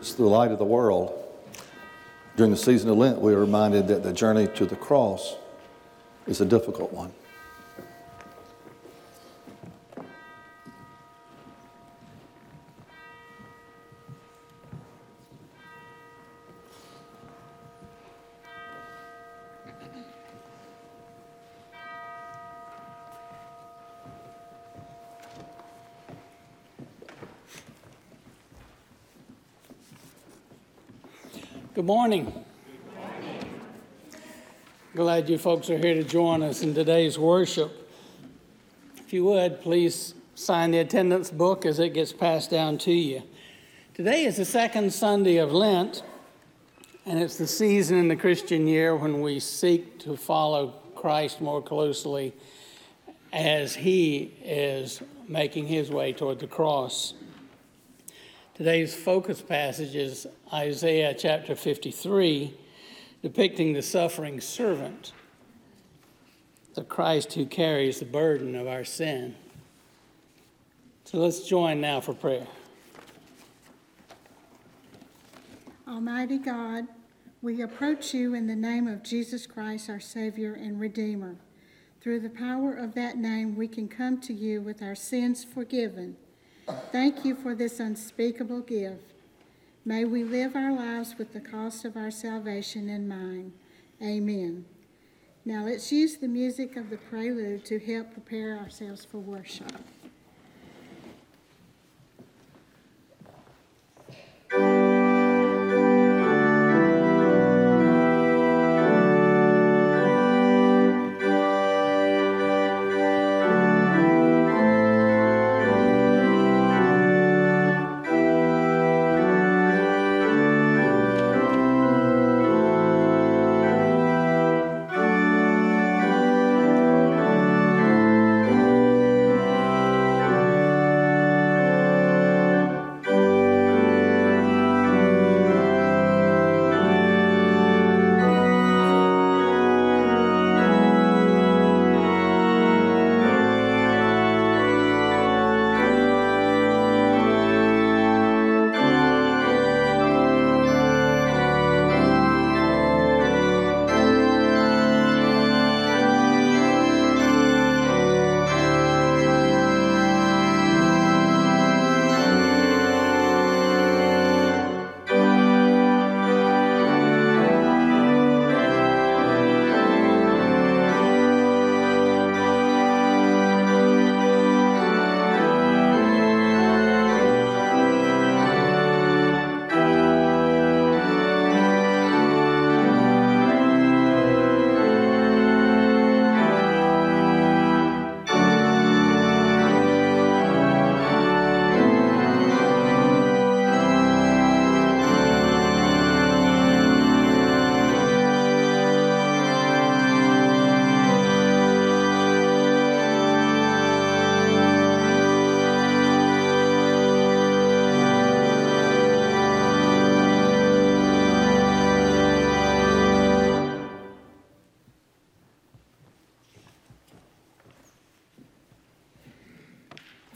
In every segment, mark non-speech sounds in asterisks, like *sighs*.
is the light of the world. During the season of Lent, we are reminded that the journey to the cross is a difficult one. Good morning. Glad you folks are here to join us in today's worship. If you would, please sign the attendance book as it gets passed down to you. Today is the second Sunday of Lent, and it's the season in the Christian year when we seek to follow Christ more closely as he is making his way toward the cross. Today's focus passage is Isaiah chapter 53, depicting the suffering servant, the Christ who carries the burden of our sin. So let's join now for prayer. Almighty God, we approach you in the name of Jesus Christ, our Savior and Redeemer. Through the power of that name, we can come to you with our sins forgiven Thank you for this unspeakable gift. May we live our lives with the cost of our salvation in mind. Amen. Now let's use the music of the prelude to help prepare ourselves for worship.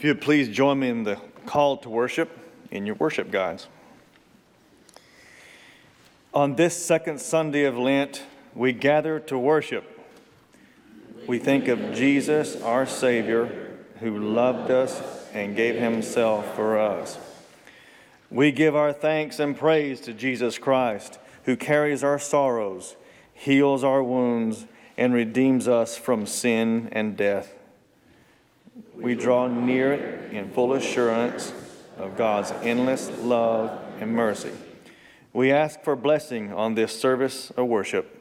If you would please join me in the call to worship in your worship guides. On this second Sunday of Lent, we gather to worship. We think of Jesus, our Savior, who loved us and gave himself for us. We give our thanks and praise to Jesus Christ, who carries our sorrows, heals our wounds, and redeems us from sin and death we draw near it in full assurance of God's endless love and mercy. We ask for blessing on this service of worship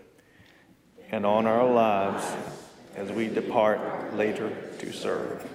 and on our lives as we depart later to serve.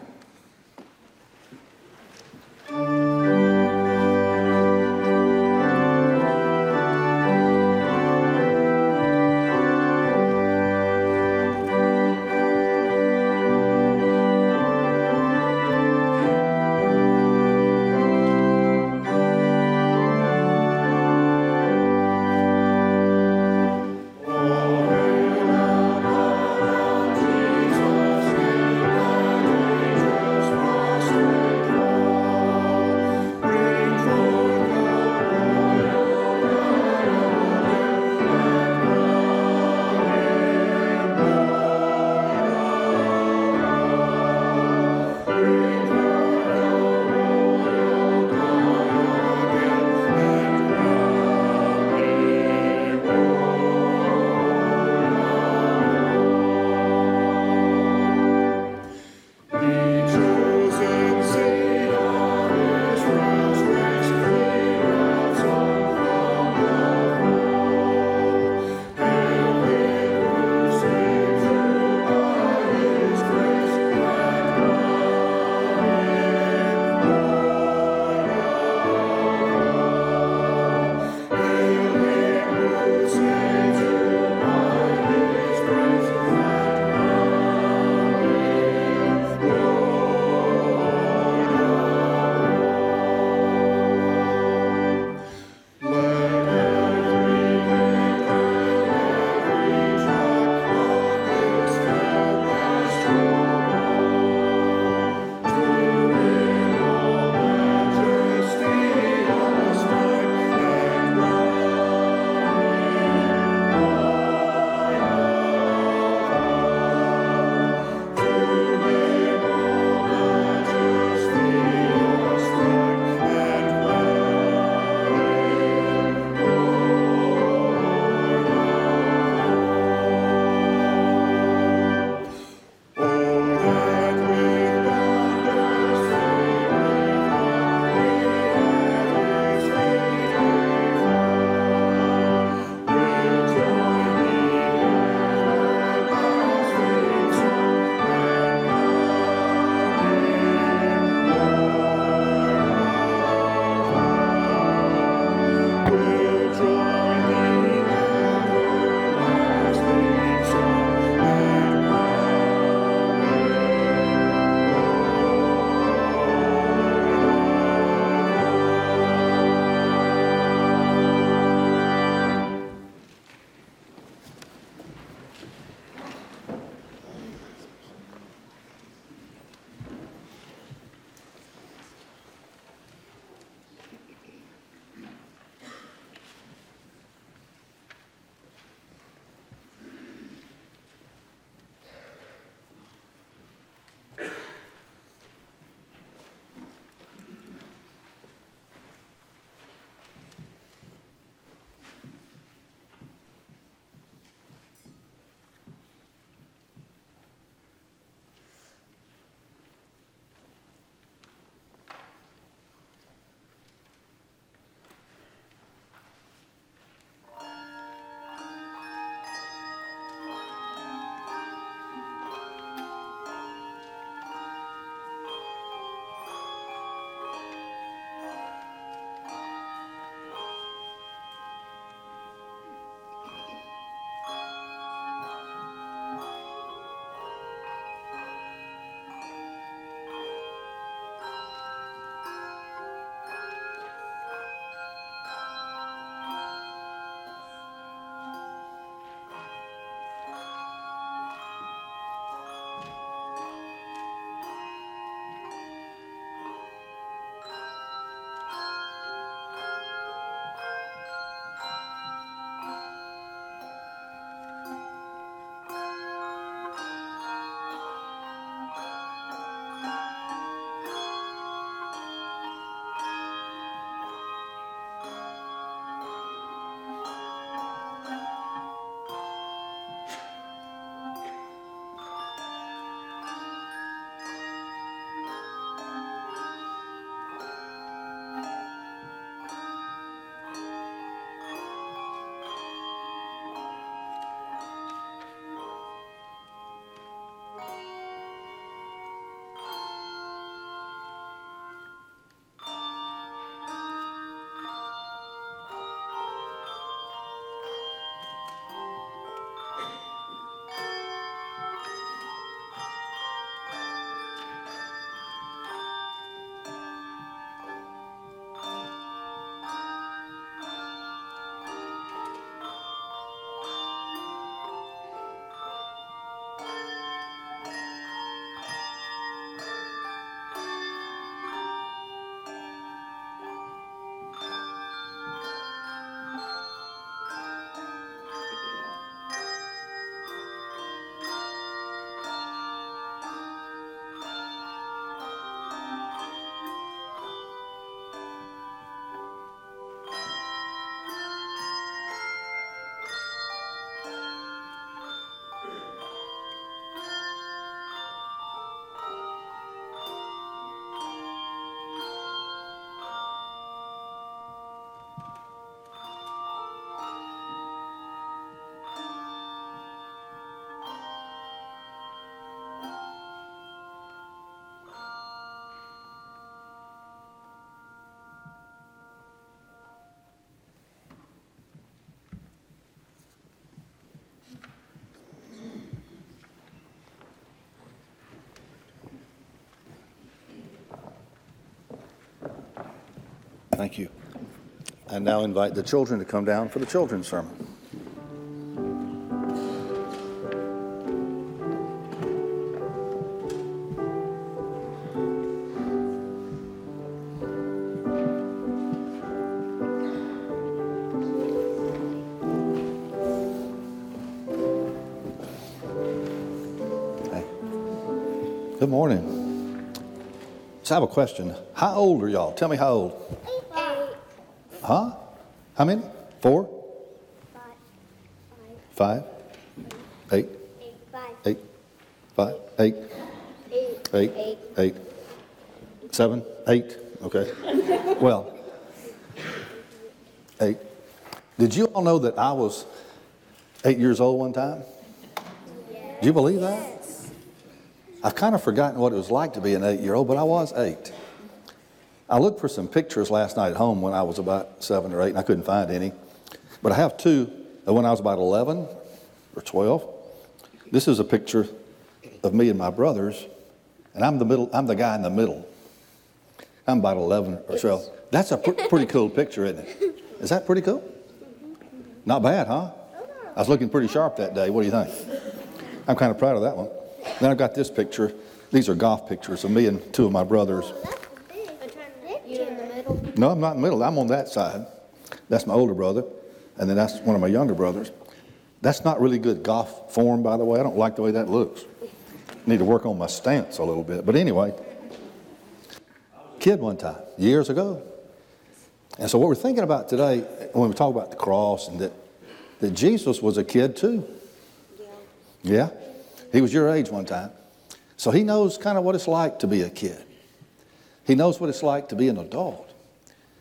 Thank you. I now invite the children to come down for the children's sermon. Good morning. So I have a question. How old are y'all? Tell me how old. Huh? How many? Four? Five? Eight? Eight? Five? Eight? Eight? Eight? Seven? Eight? Okay. *laughs* Well, eight. Did you all know that I was eight years old one time? Do you believe that? I've kind of forgotten what it was like to be an eight year old, but I was eight. I looked for some pictures last night at home when I was about seven or eight, and I couldn't find any. But I have two of when I was about 11 or 12. This is a picture of me and my brothers, and I'm the middle. I'm the guy in the middle. I'm about 11 or 12. That's a pr- pretty cool picture, isn't it? Is that pretty cool? Not bad, huh? I was looking pretty sharp that day. What do you think? I'm kind of proud of that one. Then I've got this picture. These are golf pictures of me and two of my brothers. No, I'm not in the middle. I'm on that side. That's my older brother. And then that's one of my younger brothers. That's not really good golf form, by the way. I don't like the way that looks. Need to work on my stance a little bit. But anyway, kid one time, years ago. And so what we're thinking about today, when we talk about the cross and that, that Jesus was a kid too. Yeah. He was your age one time. So he knows kind of what it's like to be a kid. He knows what it's like to be an adult.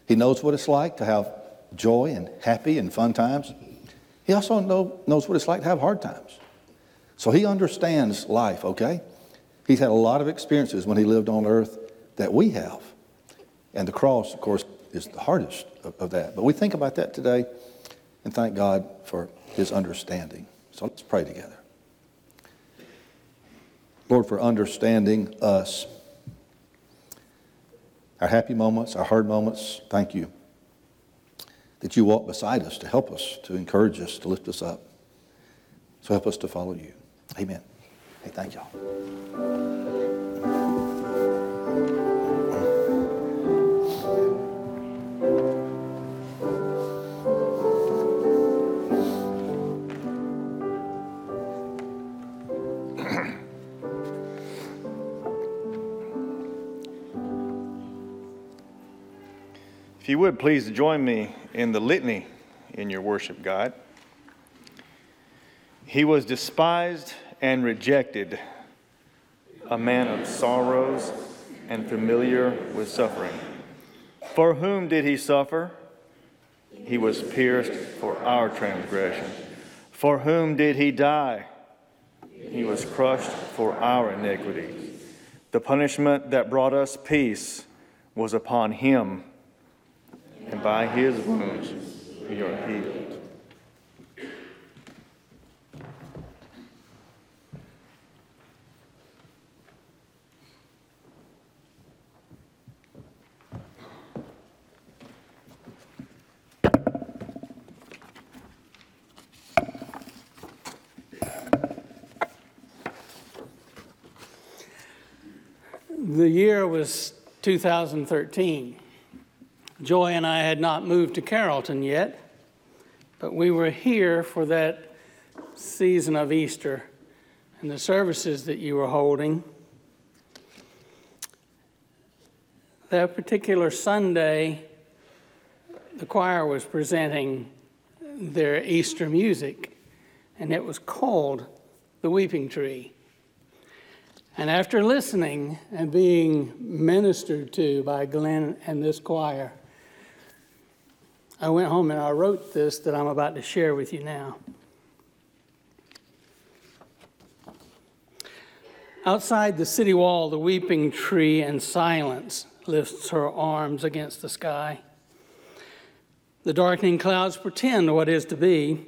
He knows what it's like to have joy and happy and fun times. He also know, knows what it's like to have hard times. So he understands life, okay? He's had a lot of experiences when he lived on earth that we have. And the cross, of course, is the hardest of, of that. But we think about that today and thank God for his understanding. So let's pray together. Lord, for understanding us, our happy moments, our hard moments, thank you that you walk beside us to help us, to encourage us, to lift us up. So help us to follow you. Amen. Hey, thank y'all. If you would please join me in the litany in your worship God. He was despised and rejected, a man of sorrows and familiar with suffering. For whom did he suffer? He was pierced for our transgression. For whom did he die? He was crushed for our iniquities. The punishment that brought us peace was upon him by his wounds we are healed. The year was 2013. Joy and I had not moved to Carrollton yet, but we were here for that season of Easter and the services that you were holding. That particular Sunday, the choir was presenting their Easter music, and it was called The Weeping Tree. And after listening and being ministered to by Glenn and this choir, I went home and I wrote this that I'm about to share with you now. Outside the city wall, the weeping tree in silence lifts her arms against the sky. The darkening clouds pretend what is to be.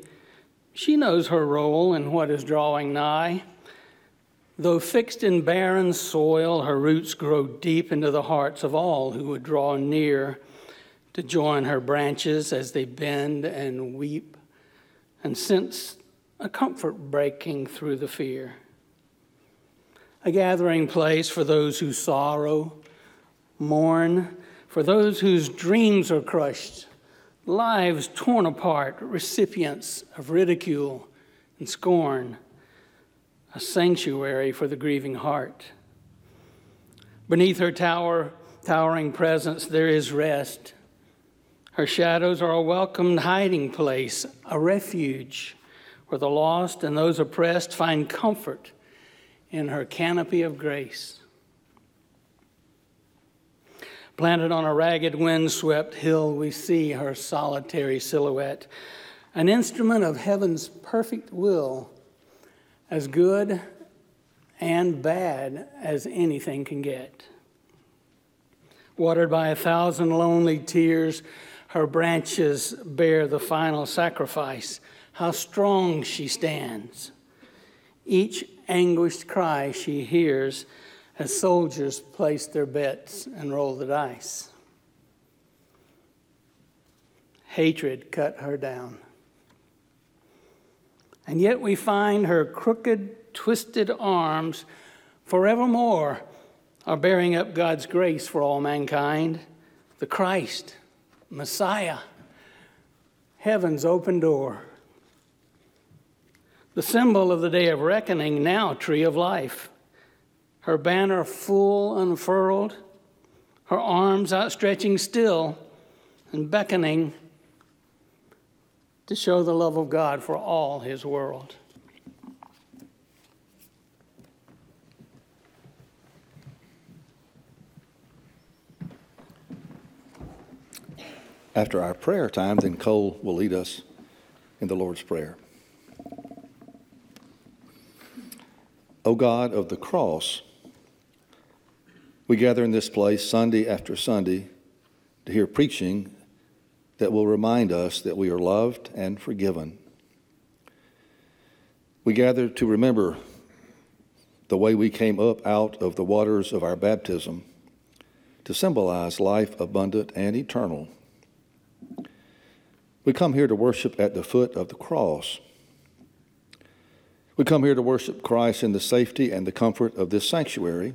She knows her role and what is drawing nigh. Though fixed in barren soil, her roots grow deep into the hearts of all who would draw near to join her branches as they bend and weep and sense a comfort breaking through the fear. A gathering place for those who sorrow, mourn, for those whose dreams are crushed, lives torn apart, recipients of ridicule and scorn, a sanctuary for the grieving heart. Beneath her tower, towering presence, there is rest. Her shadows are a welcomed hiding place, a refuge where the lost and those oppressed find comfort in her canopy of grace. Planted on a ragged, wind-swept hill, we see her solitary silhouette, an instrument of heaven's perfect will, as good and bad as anything can get. Watered by a thousand lonely tears, her branches bear the final sacrifice. How strong she stands. Each anguished cry she hears as soldiers place their bets and roll the dice. Hatred cut her down. And yet we find her crooked, twisted arms forevermore are bearing up God's grace for all mankind, the Christ, Messiah, heaven's open door. The symbol of the day of reckoning, now tree of life her banner full unfurled, her arms outstretching still and beckoning to show the love of God for all his world. After our prayer time, then Cole will lead us in the Lord's Prayer. O God of the cross, we gather in this place Sunday after Sunday to hear preaching that will remind us that we are loved and forgiven. We gather to remember the way we came up out of the waters of our baptism to symbolize life abundant and eternal. We come here to worship at the foot of the cross. We come here to worship Christ in the safety and the comfort of this sanctuary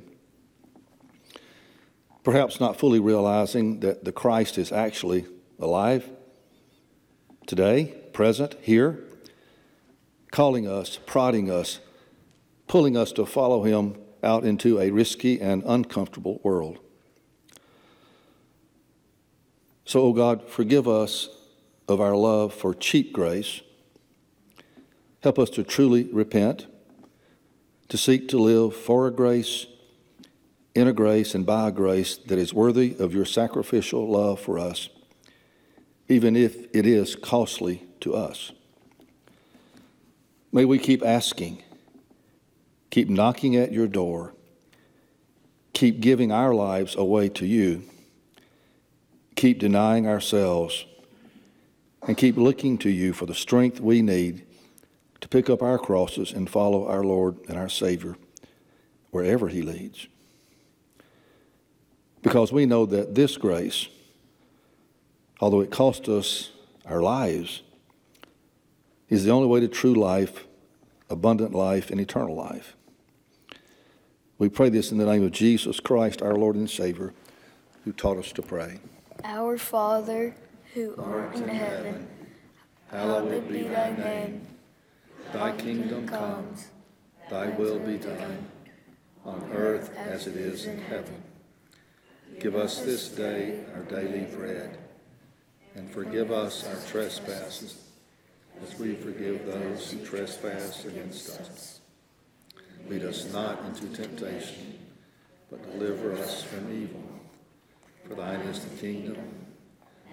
perhaps not fully realizing that the Christ is actually alive today, present, here, calling us, prodding us, pulling us to follow him out into a risky and uncomfortable world. So, O oh God, forgive us of our love for cheap grace. Help us to truly repent, to seek to live for a grace in a grace and by a grace that is worthy of your sacrificial love for us, even if it is costly to us. May we keep asking, keep knocking at your door, keep giving our lives away to you, keep denying ourselves, and keep looking to you for the strength we need to pick up our crosses and follow our Lord and our Savior wherever He leads because we know that this grace, although it cost us our lives, is the only way to true life, abundant life, and eternal life. We pray this in the name of Jesus Christ, our Lord and Savior, who taught us to pray. Our Father, who art in heaven, hallowed be thy name. Thy kingdom comes, thy will be done, on earth as it is in heaven. Give us this day our daily bread, and forgive us our trespasses, as we forgive those who trespass against us. Lead us not into temptation, but deliver us from evil. For thine is the kingdom,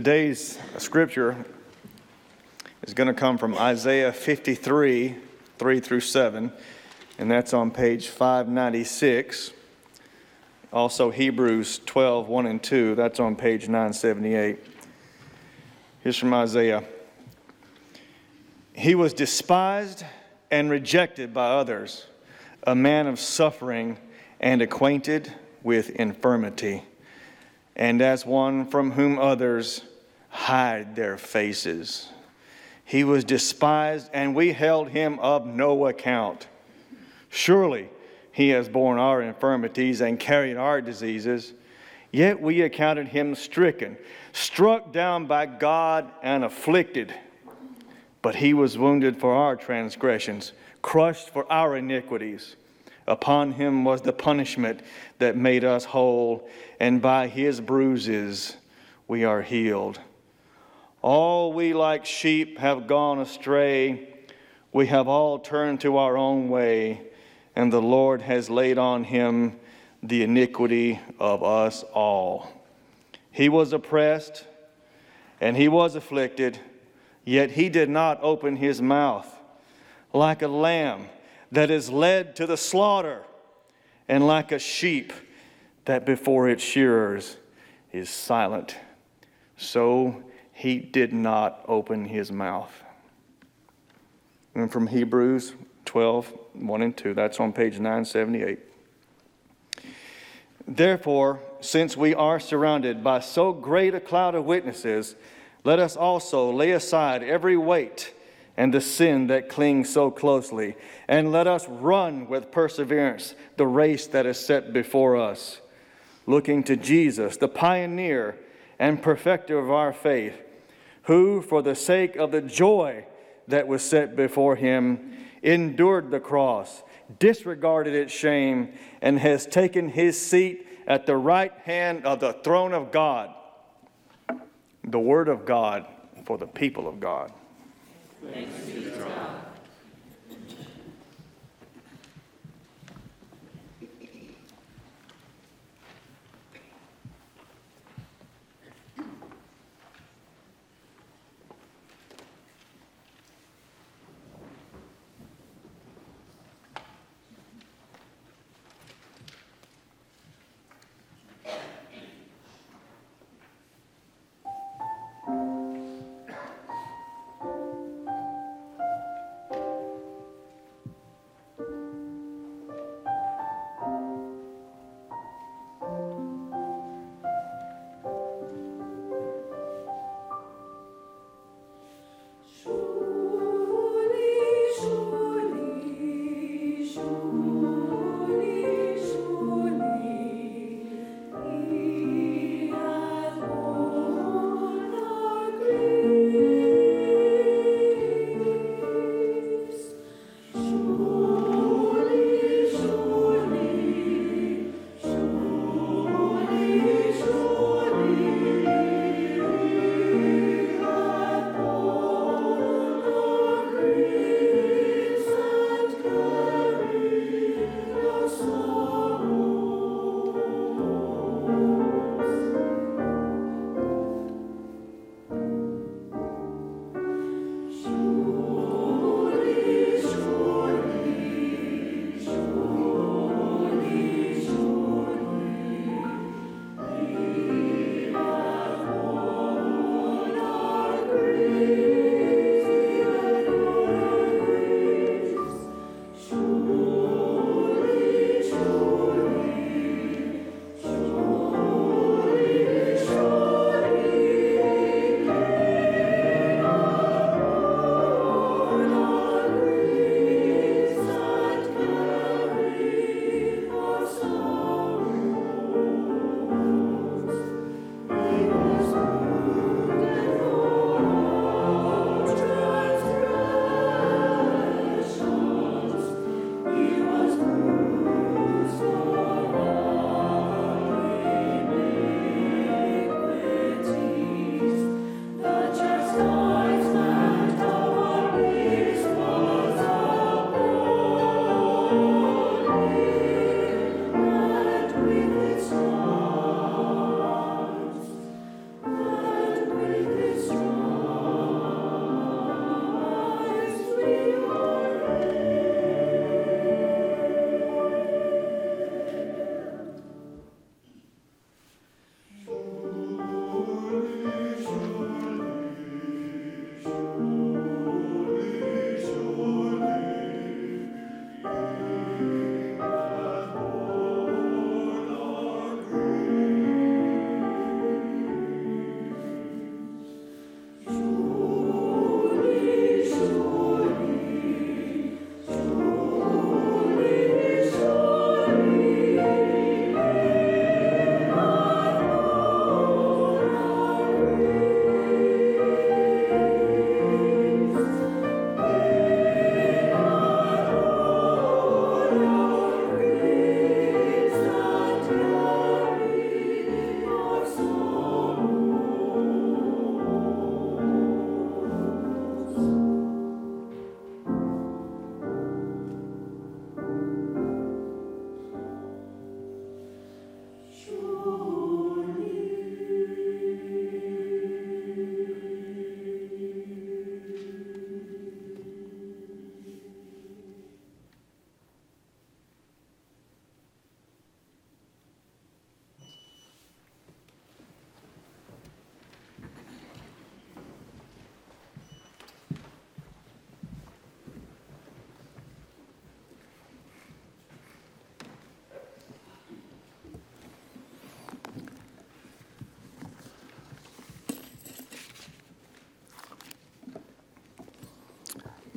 Today's scripture is going to come from Isaiah 53, 3 through 7, and that's on page 596. Also, Hebrews 12, 1 and 2, that's on page 978. Here's from Isaiah He was despised and rejected by others, a man of suffering and acquainted with infirmity, and as one from whom others hide their faces. He was despised, and we held him of no account. Surely he has borne our infirmities and carried our diseases. Yet we accounted him stricken, struck down by God, and afflicted. But he was wounded for our transgressions, crushed for our iniquities. Upon him was the punishment that made us whole, and by his bruises we are healed. All we like sheep have gone astray. We have all turned to our own way, and the Lord has laid on him the iniquity of us all. He was oppressed and he was afflicted, yet he did not open his mouth. Like a lamb that is led to the slaughter, and like a sheep that before its shearers is silent, so he did not open his mouth. And from Hebrews 12, 1 and 2, that's on page 978. Therefore, since we are surrounded by so great a cloud of witnesses, let us also lay aside every weight and the sin that clings so closely, and let us run with perseverance the race that is set before us, looking to Jesus, the pioneer and perfecter of our faith, who, for the sake of the joy that was set before him, endured the cross, disregarded its shame, and has taken his seat at the right hand of the throne of God. The Word of God for the people of God.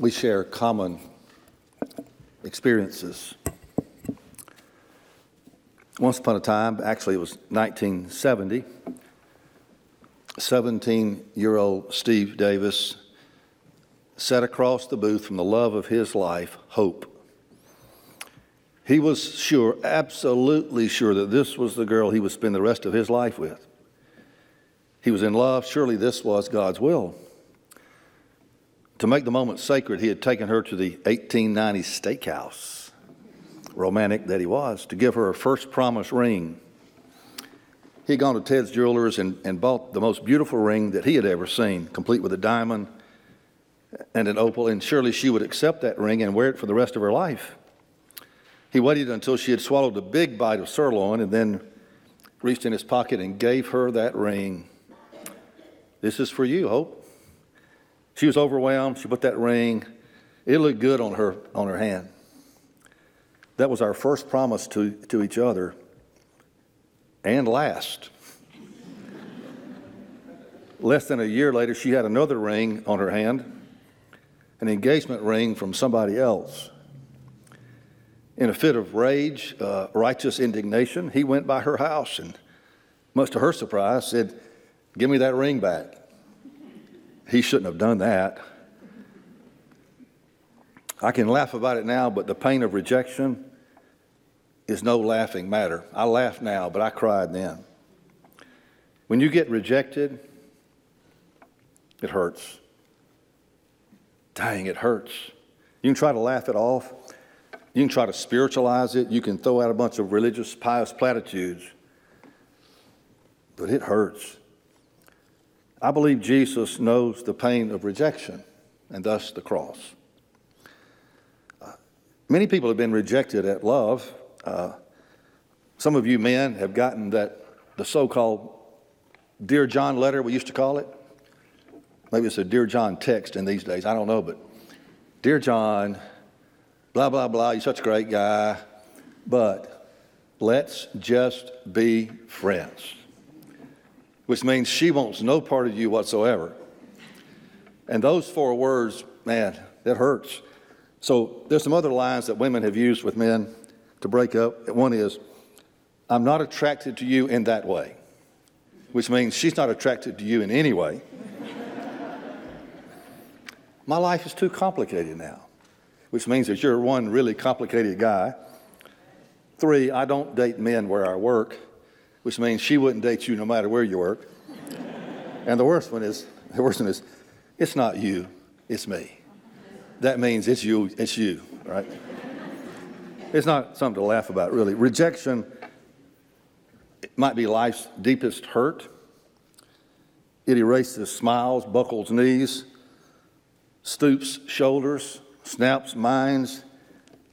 We share common experiences. Once upon a time, actually, it was 1970, 17 year old Steve Davis sat across the booth from the love of his life, Hope. He was sure, absolutely sure, that this was the girl he would spend the rest of his life with. He was in love. Surely this was God's will. To make the moment sacred, he had taken her to the 1890 steakhouse, romantic that he was, to give her her first promise ring. He had gone to Ted's Jewelers and, and bought the most beautiful ring that he had ever seen, complete with a diamond and an opal, and surely she would accept that ring and wear it for the rest of her life. He waited until she had swallowed a big bite of sirloin and then reached in his pocket and gave her that ring. This is for you, Hope. She was overwhelmed. She put that ring. It looked good on her on her hand. That was our first promise to, to each other and last. *laughs* Less than a year later, she had another ring on her hand, an engagement ring from somebody else. In a fit of rage, uh, righteous indignation, he went by her house and, much to her surprise, said, Give me that ring back. He shouldn't have done that. I can laugh about it now, but the pain of rejection is no laughing matter. I laugh now, but I cried then. When you get rejected, it hurts. Dang, it hurts. You can try to laugh it off. You can try to spiritualize it. You can throw out a bunch of religious, pious platitudes. But it hurts. I believe Jesus knows the pain of rejection and thus the cross. Uh, many people have been rejected at love. Uh, some of you men have gotten that, the so called Dear John letter, we used to call it. Maybe it's a Dear John text in these days, I don't know, but Dear John, blah, blah, blah, you're such a great guy, but let's just be friends. Which means she wants no part of you whatsoever. And those four words, man, that hurts. So there's some other lines that women have used with men to break up. One is, I'm not attracted to you in that way, which means she's not attracted to you in any way. *laughs* My life is too complicated now which means that you're one really complicated guy. Three, I don't date men where I work, which means she wouldn't date you no matter where you work. and the worst one is, the worst one is, it's not you, it's me. That means it's you, it's you, right? it's not something to laugh about, really. Rejection might be life's deepest hurt. It erases smiles, buckles knees, stoops shoulders, snaps minds,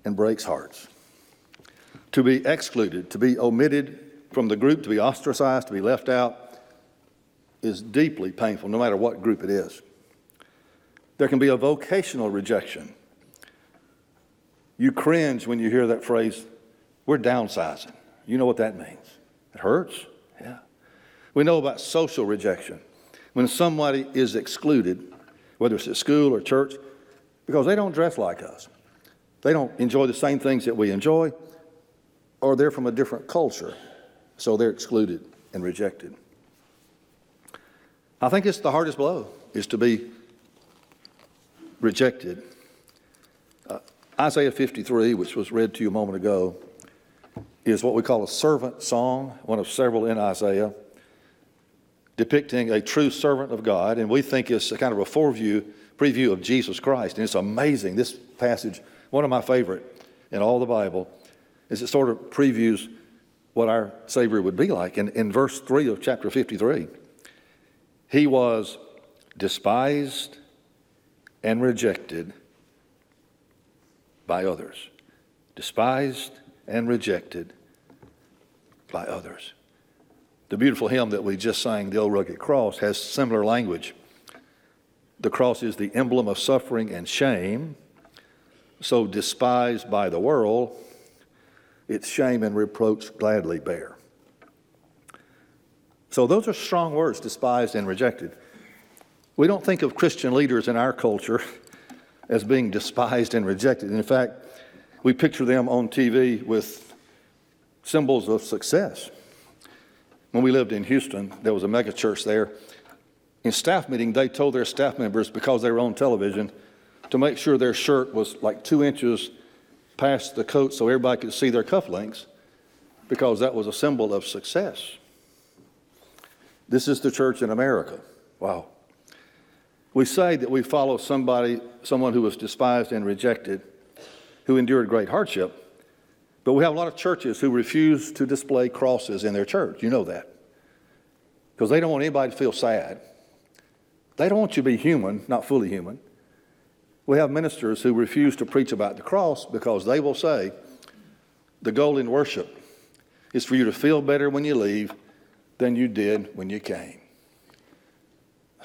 and breaks hearts. To be excluded, to be omitted from the group, to be ostracized, to be left out, is deeply painful, no matter what group it is. There can be a vocational rejection. You cringe when you hear that phrase, we're downsizing. You know what that means. It hurts. Yeah. We know about social rejection. When somebody is excluded, whether it's at school or church, because they don't dress like us. They don't enjoy the same things that we enjoy, or they're from a different culture, so they're excluded and rejected. I think it's the hardest blow is to be rejected. Uh, Isaiah 53, which was read to you a moment ago, is what we call a servant song, one of several in Isaiah, depicting a true servant of God, and we think it's a kind of a foreview preview of Jesus Christ. And it's amazing. This passage, one of my favorite in all the Bible, is it sort of previews what our Savior would be like. And in verse 3 of chapter 53, he was despised and rejected by others. Despised and rejected by others. The beautiful hymn that we just sang, The Old Rugged Cross, has similar language. The cross is the emblem of suffering and shame. So despised by the world, its shame and reproach gladly bear. So those are strong words, despised and rejected. We don't think of Christian leaders in our culture as being despised and rejected. In fact, we picture them on TV with symbols of success. When we lived in Houston, there was a mega church there. In staff meeting, they told their staff members, because they were on television, to make sure their shirt was like two inches past the coat so everybody could see their cufflinks, because that was a symbol of success. This is the church in America. Wow. We say that we follow somebody, someone who was despised and rejected, who endured great hardship, but we have a lot of churches who refuse to display crosses in their church. You know that. Because they don't want anybody to feel sad. They don't want you to be human, not fully human. We have ministers who refuse to preach about the cross because they will say the goal in worship is for you to feel better when you leave than you did when you came. *sighs*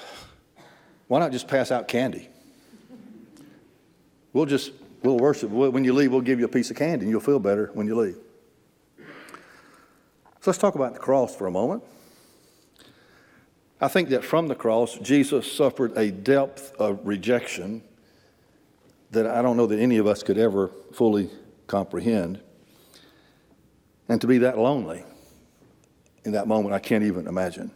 Why not just pass out candy? We'll just, we'll worship. When you leave, we'll give you a piece of candy and you'll feel better when you leave. So let's talk about the cross for a moment. I think that from the cross, Jesus suffered a depth of rejection that I don't know that any of us could ever fully comprehend. And to be that lonely in that moment, I can't even imagine.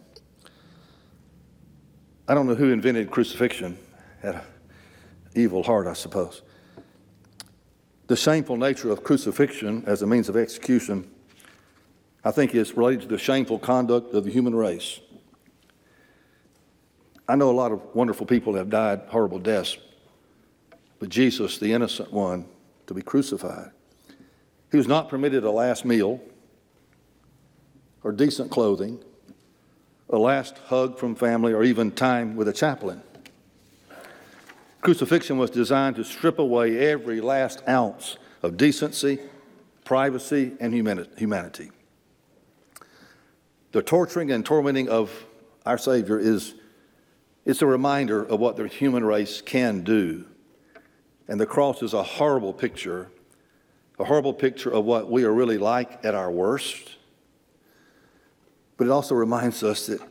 I don't know who invented crucifixion. Had an evil heart, I suppose. The shameful nature of crucifixion as a means of execution, I think, is related to the shameful conduct of the human race. I know a lot of wonderful people have died horrible deaths, but Jesus, the innocent one, to be crucified, he was not permitted a last meal or decent clothing, a last hug from family, or even time with a chaplain. Crucifixion was designed to strip away every last ounce of decency, privacy, and humanity. The torturing and tormenting of our Savior is it's a reminder of what the human race can do. And the cross is a horrible picture, a horrible picture of what we are really like at our worst. But it also reminds us that,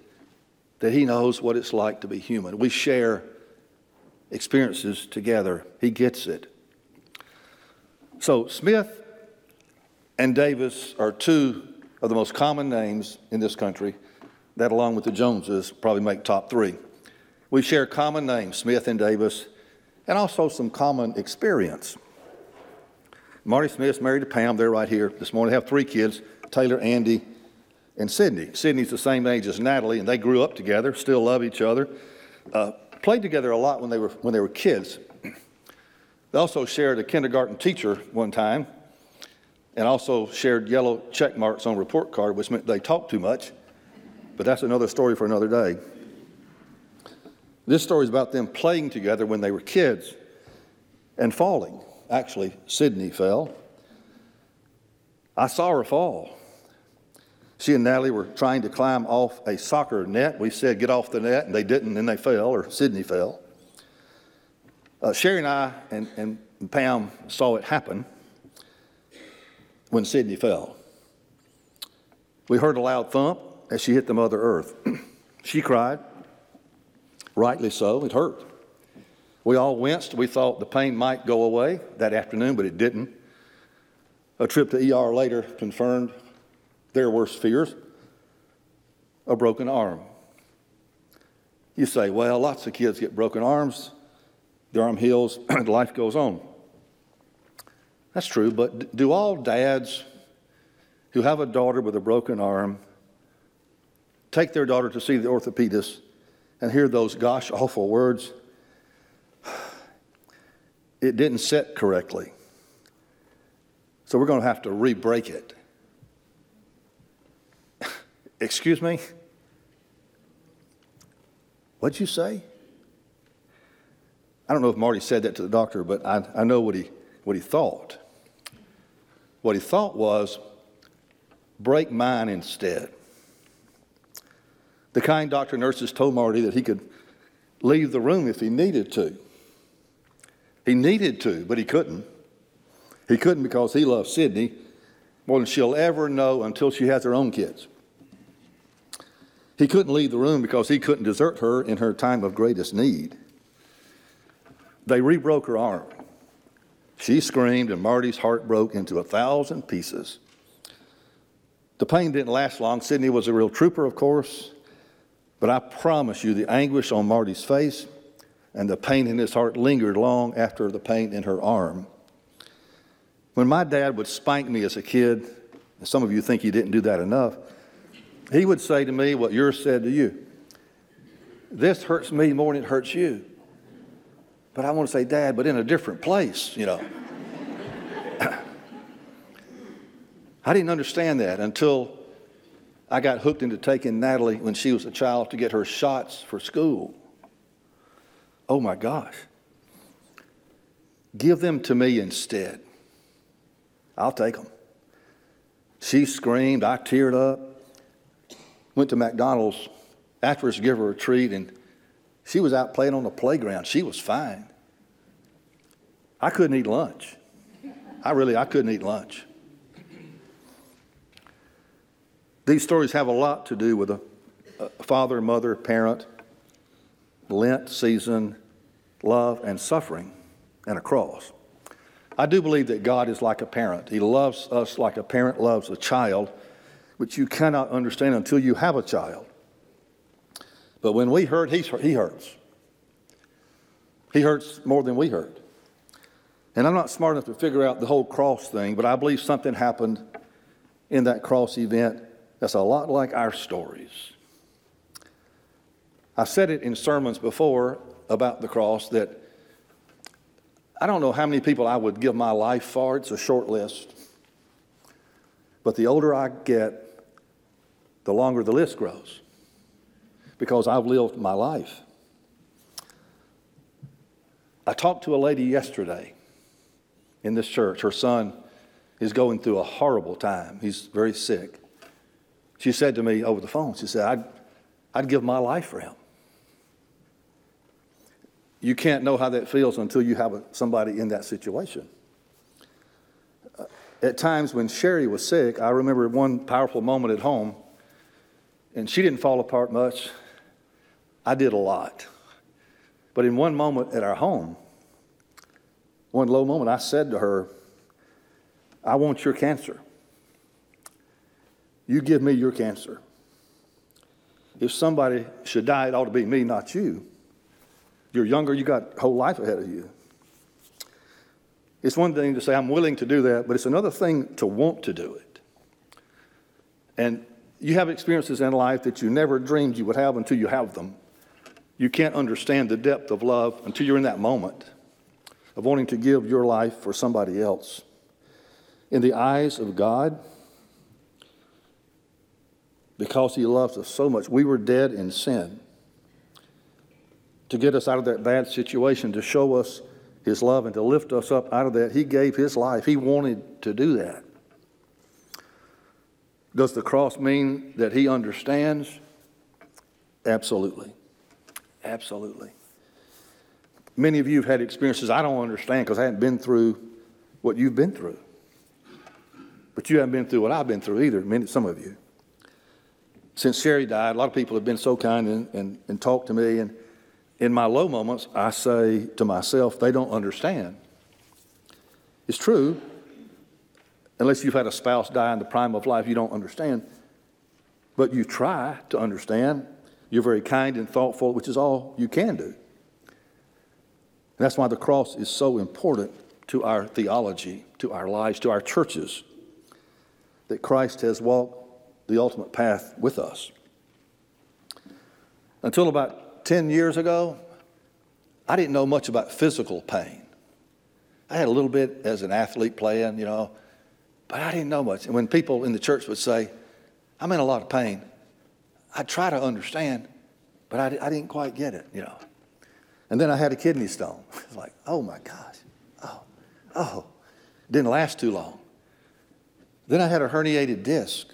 that He knows what it's like to be human. We share experiences together, He gets it. So, Smith and Davis are two of the most common names in this country that, along with the Joneses, probably make top three. We share common names, Smith and Davis, and also some common experience. Marty Smith's married to Pam. They're right here this morning. They have three kids Taylor, Andy, and Sydney. Sydney's the same age as Natalie, and they grew up together, still love each other. Uh, played together a lot when they were, when they were kids. They also shared a kindergarten teacher one time, and also shared yellow check marks on report card, which meant they talked too much. But that's another story for another day. This story is about them playing together when they were kids and falling. Actually, Sydney fell. I saw her fall. She and Natalie were trying to climb off a soccer net. We said, get off the net, and they didn't, and they fell, or Sydney fell. Uh, Sherry and I and, and Pam saw it happen when Sydney fell. We heard a loud thump as she hit the Mother Earth. *clears throat* she cried. Rightly so, it hurt. We all winced. We thought the pain might go away that afternoon, but it didn't. A trip to ER later confirmed their worst fears a broken arm. You say, well, lots of kids get broken arms, *clears throat* the arm heals, and life goes on. That's true, but do all dads who have a daughter with a broken arm take their daughter to see the orthopedist and hear those gosh awful words, it didn't set correctly. So we're going to have to re break it. *laughs* Excuse me? What'd you say? I don't know if Marty said that to the doctor, but I, I know what he, what he thought. What he thought was, break mine instead. The kind doctor nurses told Marty that he could leave the room if he needed to. He needed to, but he couldn't. He couldn't because he loved Sydney more than she'll ever know until she has her own kids. He couldn't leave the room because he couldn't desert her in her time of greatest need. They re broke her arm. She screamed, and Marty's heart broke into a thousand pieces. The pain didn't last long. Sydney was a real trooper, of course, but I promise you, the anguish on Marty's face and the pain in his heart lingered long after the pain in her arm. When my dad would spank me as a kid, and some of you think he didn't do that enough, he would say to me what yours said to you This hurts me more than it hurts you. But I want to say, Dad, but in a different place, you know. *coughs* I didn't understand that until I got hooked into taking Natalie when she was a child to get her shots for school. Oh my gosh. Give them to me instead. I'll take them. She screamed. I teared up. Went to McDonald's afterwards to give her a treat, and she was out playing on the playground. She was fine. I couldn't eat lunch. I really, I couldn't eat lunch. These stories have a lot to do with a, a father, mother, parent, Lent season, love, and suffering, and a cross. I do believe that God is like a parent. He loves us like a parent loves a child, which you cannot understand until you have a child. But when we hurt, he hurts. He hurts more than we hurt. And I'm not smart enough to figure out the whole cross thing, but I believe something happened in that cross event that's a lot like our stories. I've said it in sermons before about the cross that I don't know how many people I would give my life for. It's a short list. But the older I get, the longer the list grows because I've lived my life. I talked to a lady yesterday in this church. Her son is going through a horrible time, he's very sick. She said to me over the phone, she said, I'd, I'd give my life for him. You can't know how that feels until you have a, somebody in that situation. Uh, at times when Sherry was sick, I remember one powerful moment at home, and she didn't fall apart much. I did a lot. But in one moment at our home, one low moment, I said to her, I want your cancer. You give me your cancer. If somebody should die, it ought to be me, not you. You're younger, you got a whole life ahead of you. It's one thing to say, I'm willing to do that, but it's another thing to want to do it. And you have experiences in life that you never dreamed you would have until you have them. You can't understand the depth of love until you're in that moment of wanting to give your life for somebody else. In the eyes of God, because He loves us so much, we were dead in sin to get us out of that bad situation, to show us His love and to lift us up out of that. He gave His life. He wanted to do that. Does the cross mean that He understands? Absolutely. Absolutely. Many of you have had experiences I don't understand because I haven't been through what you've been through. But you haven't been through what I've been through either, many, some of you. Since Sherry died, a lot of people have been so kind and, and, and talked to me. And in my low moments, I say to myself, they don't understand. It's true. Unless you've had a spouse die in the prime of life, you don't understand. But you try to understand. You're very kind and thoughtful, which is all you can do. And that's why the cross is so important to our theology, to our lives, to our churches, that Christ has walked the ultimate path with us. Until about 10 years ago, I didn't know much about physical pain. I had a little bit as an athlete playing, you know, but I didn't know much. And when people in the church would say, I'm in a lot of pain, I'd try to understand, but I, I didn't quite get it, you know. And then I had a kidney stone. *laughs* It's like, oh my gosh, oh, oh. Didn't last too long. Then I had a herniated disc,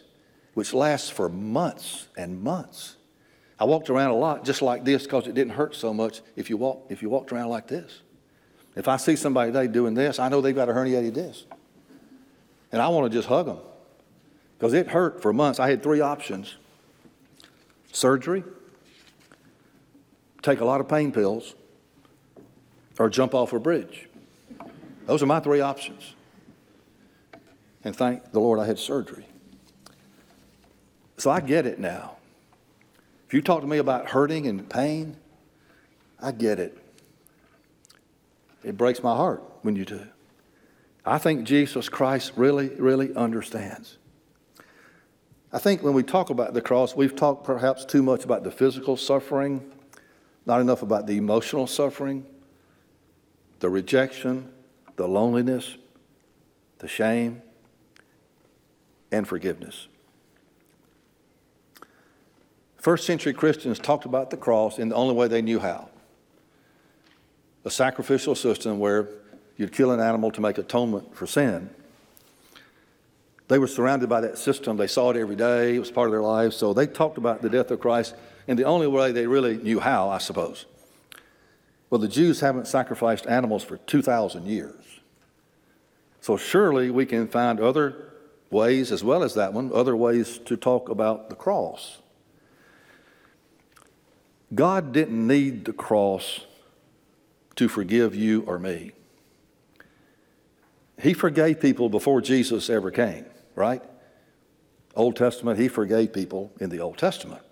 which lasts for months and months. I walked around a lot just like this because it didn't hurt so much if you, walk, if you walked around like this. If I see somebody today doing this, I know they've got a herniated disc. And I want to just hug them because it hurt for months. I had three options surgery, take a lot of pain pills, or jump off a bridge. Those are my three options. And thank the Lord I had surgery. So I get it now. If you talk to me about hurting and pain, I get it. It breaks my heart when you do. I think Jesus Christ really, really understands. I think when we talk about the cross, we've talked perhaps too much about the physical suffering, not enough about the emotional suffering, the rejection, the loneliness, the shame, and forgiveness. First century Christians talked about the cross in the only way they knew how a sacrificial system where you'd kill an animal to make atonement for sin. They were surrounded by that system. They saw it every day. It was part of their lives. So they talked about the death of Christ in the only way they really knew how, I suppose. Well, the Jews haven't sacrificed animals for 2,000 years. So surely we can find other ways, as well as that one, other ways to talk about the cross. God didn't need the cross to forgive you or me. He forgave people before Jesus ever came, right? Old Testament, He forgave people in the Old Testament.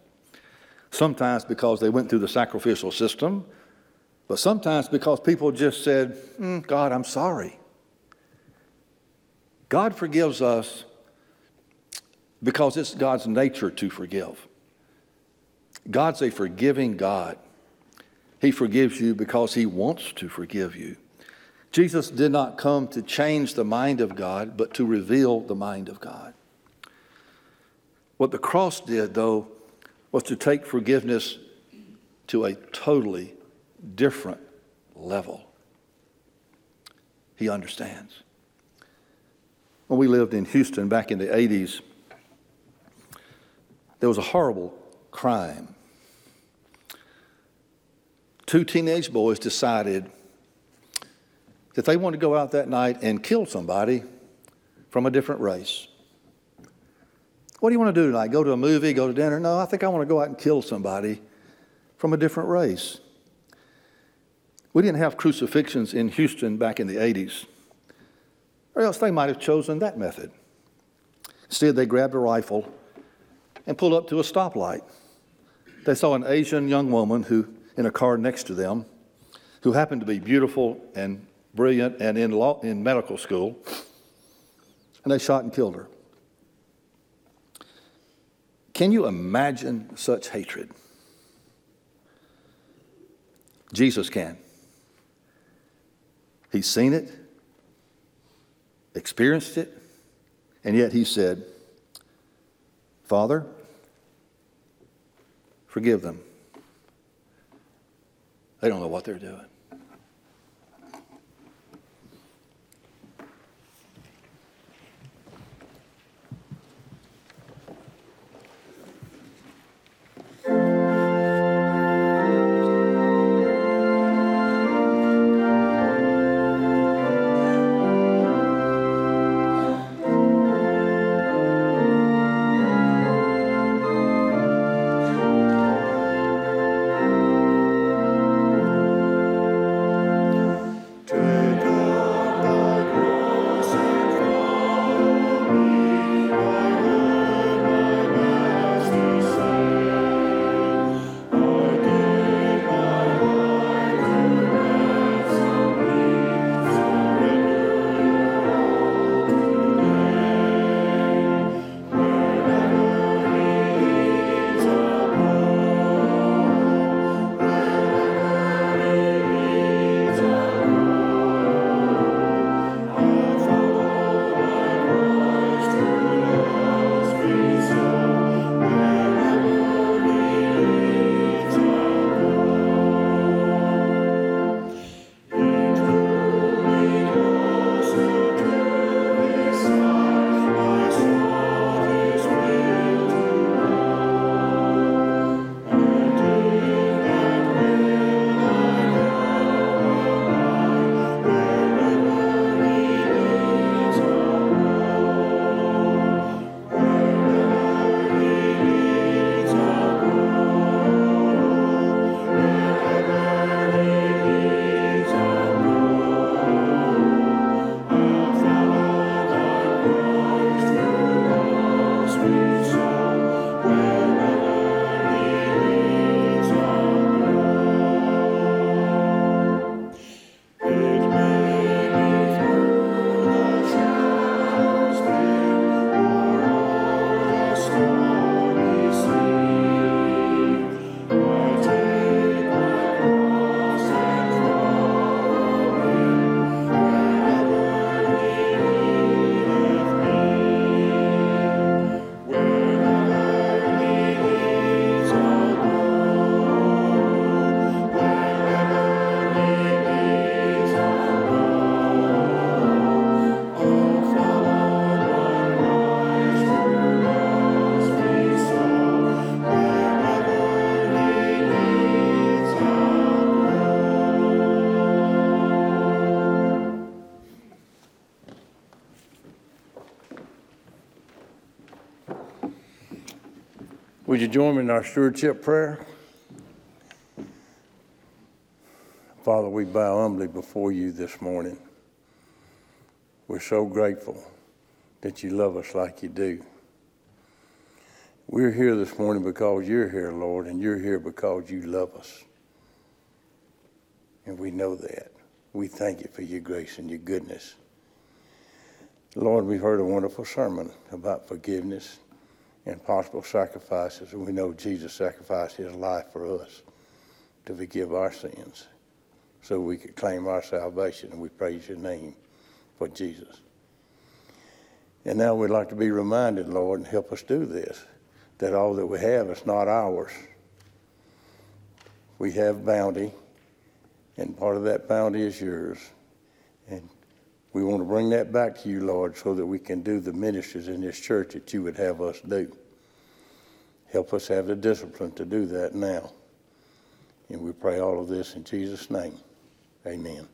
Sometimes because they went through the sacrificial system, but sometimes because people just said, mm, God, I'm sorry. God forgives us because it's God's nature to forgive. God's a forgiving God. He forgives you because He wants to forgive you. Jesus did not come to change the mind of God, but to reveal the mind of God. What the cross did, though, was to take forgiveness to a totally different level. He understands. When we lived in Houston back in the 80s, there was a horrible crime two teenage boys decided that they wanted to go out that night and kill somebody from a different race. What do you want to do tonight? Go to a movie, go to dinner? No, I think I want to go out and kill somebody from a different race. We didn't have crucifixions in Houston back in the 80s, or else they might have chosen that method. Instead, they grabbed a rifle and pulled up to a stoplight. They saw an Asian young woman who in a car next to them who happened to be beautiful and brilliant and in, law, in medical school, and they shot and killed her. Can you imagine such hatred? Jesus can. He's seen it, experienced it, and yet he said, Father, forgive them. They don't know what they're doing. You join me in our stewardship prayer? Father, we bow humbly before you this morning. We're so grateful that you love us like you do. We're here this morning because you're here, Lord, and you're here because you love us. And we know that. We thank you for your grace and your goodness. Lord, we've heard a wonderful sermon about forgiveness and possible sacrifices, and we know Jesus sacrificed his life for us to forgive our sins so we could claim our salvation, and we praise your name for Jesus. And now we'd like to be reminded, Lord, and help us do this, that all that we have is not ours. We have bounty, and part of that bounty is yours. And we want to bring that back to you, Lord, so that we can do the ministries in this church that you would have us do. Help us have the discipline to do that now. And we pray all of this in Jesus' name. Amen.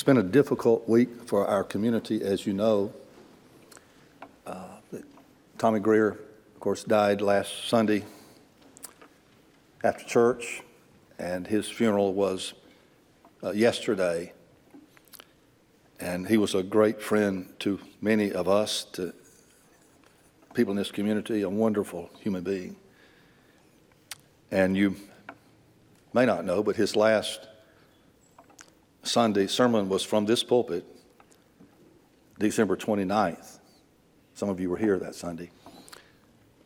It's been a difficult week for our community, as you know. Uh, Tommy Greer, of course, died last Sunday after church, and his funeral was uh, yesterday. And he was a great friend to many of us, to people in this community, a wonderful human being. And you may not know, but his last Sunday sermon was from this pulpit, December 29th. Some of you were here that Sunday.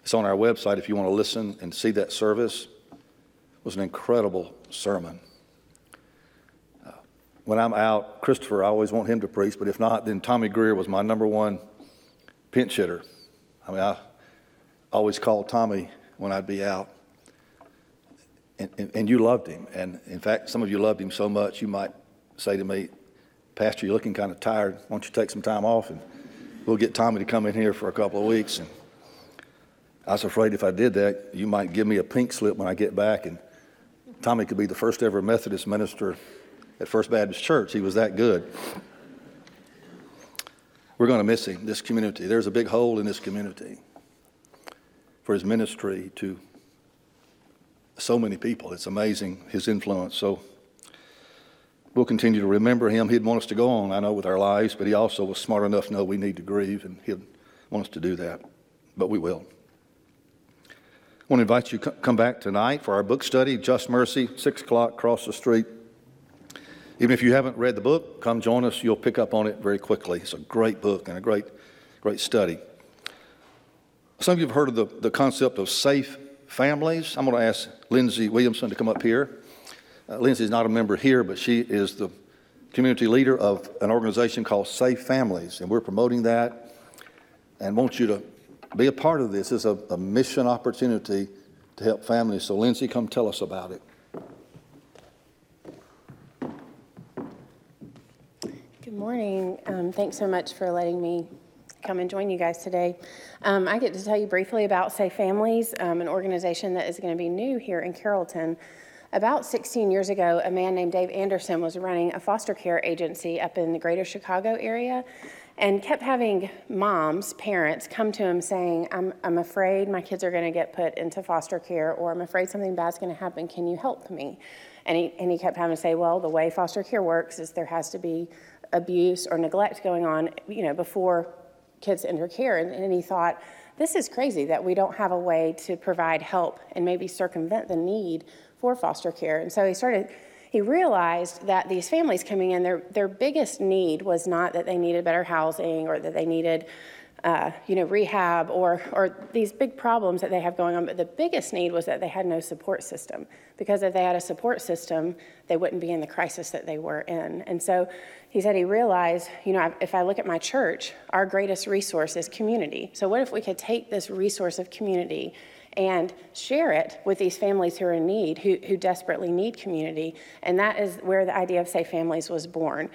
It's on our website if you want to listen and see that service. It was an incredible sermon. Uh, when I'm out, Christopher, I always want him to preach, but if not, then Tommy Greer was my number one pinch hitter. I mean, I always called Tommy when I'd be out. And, and, and, you loved him. And in fact, some of you loved him so much, you might say to me, Pastor, you're looking kind of tired. Why don't you take some time off and we'll get Tommy to come in here for a couple of weeks. And I was afraid if I did that, you might give me a pink slip when I get back. And Tommy could be the first ever Methodist minister at First Baptist Church. He was that good. We're going to miss him, this community. There's a big hole in this community for his ministry to so many people. It's amazing his influence. So we'll continue to remember him. He'd want us to go on, I know, with our lives, but he also was smart enough to know we need to grieve, and he'd want us to do that. But we will. I want to invite you to come back tonight for our book study, Just Mercy, 6 o'clock, across the street. Even if you haven't read the book, come join us. You'll pick up on it very quickly. It's a great book and a great, great study. Some of you have heard of the, the concept of safe families. I'm going to ask Lindsay Williamson to come up here. Uh, is not a member here, but she is the community leader of an organization called Safe Families, and we're promoting that and want you to be a part of this. It's a, a mission opportunity to help families. So, Lindsay, come tell us about it. Good morning. Um, thanks so much for letting me come and join you guys today. Um, I get to tell you briefly about Safe Families, um, an organization that is going to be new here in Carrollton. About 16 years ago, a man named Dave Anderson was running a foster care agency up in the greater Chicago area and kept having moms, parents, come to him saying, I'm, I'm afraid my kids are going to get put into foster care, or I'm afraid something bad's going to happen. Can you help me? And he, and he kept having to say, Well, the way foster care works is there has to be abuse or neglect going on, you know, before kids enter care. And, and he thought, this is crazy that we don't have a way to provide help and maybe circumvent the need for foster care. And so he started, he realized that these families coming in, their, their biggest need was not that they needed better housing or that they needed uh, you know, rehab or, or these big problems that they have going on. But the biggest need was that they had no support system. Because if they had a support system, they wouldn't be in the crisis that they were in. And so he said he realized, you know, if I look at my church, our greatest resource is community. So what if we could take this resource of community and share it with these families who are in need, who, who desperately need community? And that is where the idea of Safe Families was born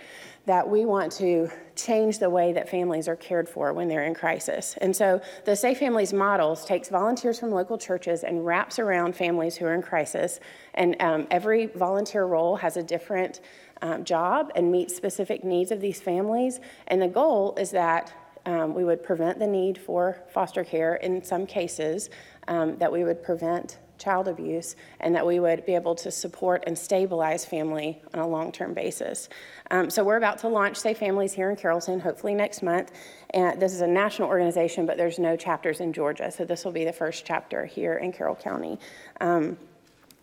that we want to change the way that families are cared for when they're in crisis. And so the Safe Families models takes volunteers from local churches and wraps around families who are in crisis. And um, every volunteer role has a different um, job and meets specific needs of these families. And the goal is that um, we would prevent the need for foster care in some cases, um, that we would prevent child abuse, and that we would be able to support and stabilize family on a long term basis. Um, so, we're about to launch Safe Families here in Carrollton, hopefully next month. And this is a national organization, but there's no chapters in Georgia. So, this will be the first chapter here in Carroll County. Um,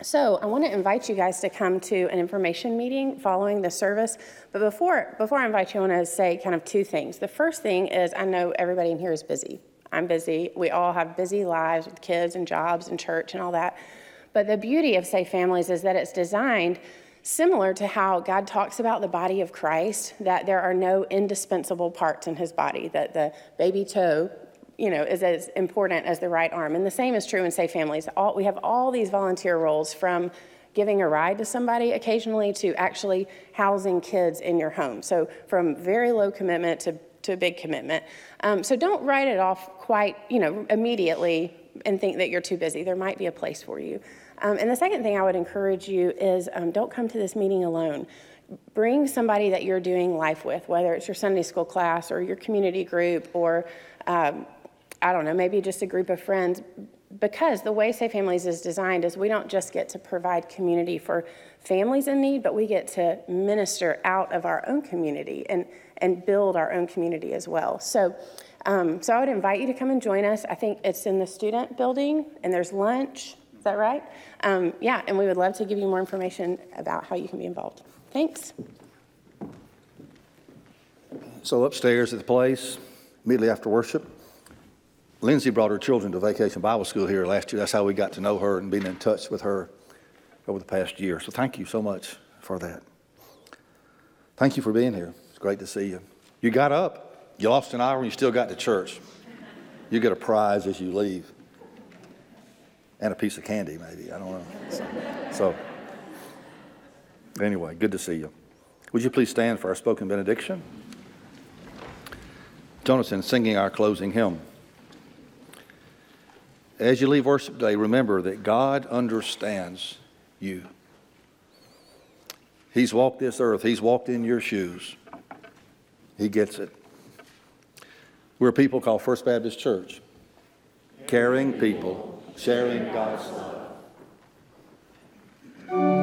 so I want to invite you guys to come to an information meeting following the service. But before, before I invite you, I want to say kind of two things. The first thing is I know everybody in here is busy. I'm busy. We all have busy lives with kids and jobs and church and all that. But the beauty of Safe Families is that it's designed similar to how God talks about the body of Christ, that there are no indispensable parts in his body, that the baby toe, you know, is as important as the right arm. And the same is true in Safe Families. All, we have all these volunteer roles from giving a ride to somebody occasionally to actually housing kids in your home. So from very low commitment to to a big commitment. Um, so don't write it off quite, you know, immediately and think that you're too busy. There might be a place for you. Um, and the second thing I would encourage you is um, don't come to this meeting alone. bring somebody that you're doing life with, whether it's your Sunday school class or your community group or, um, I don't know, maybe just a group of friends. Because the way Safe Families is designed is we don't just get to provide community for families in need, but we get to minister out of our own community and, and build our own community as well. So, um, so I would invite you to come and join us. I think it's in the student building and there's lunch. Is that right? Um, yeah, and we would love to give you more information about how you can be involved. Thanks. So upstairs at the place, immediately after worship, Lindsay brought her children to Vacation Bible School here last year. That's how we got to know her and been in touch with her over the past year. So thank you so much for that. Thank you for being here. It's great to see you. You got up, you lost an hour, and you still got to church. You get a prize as you leave. And a piece of candy, maybe. I don't know. So, so anyway, good to see you. Would you please stand for our spoken benediction? Jonathan singing our closing hymn. As you leave worship day, remember that God understands you. He's walked this earth, He's walked in your shoes. He gets it. We're a people called First Baptist Church, caring people, sharing God's love.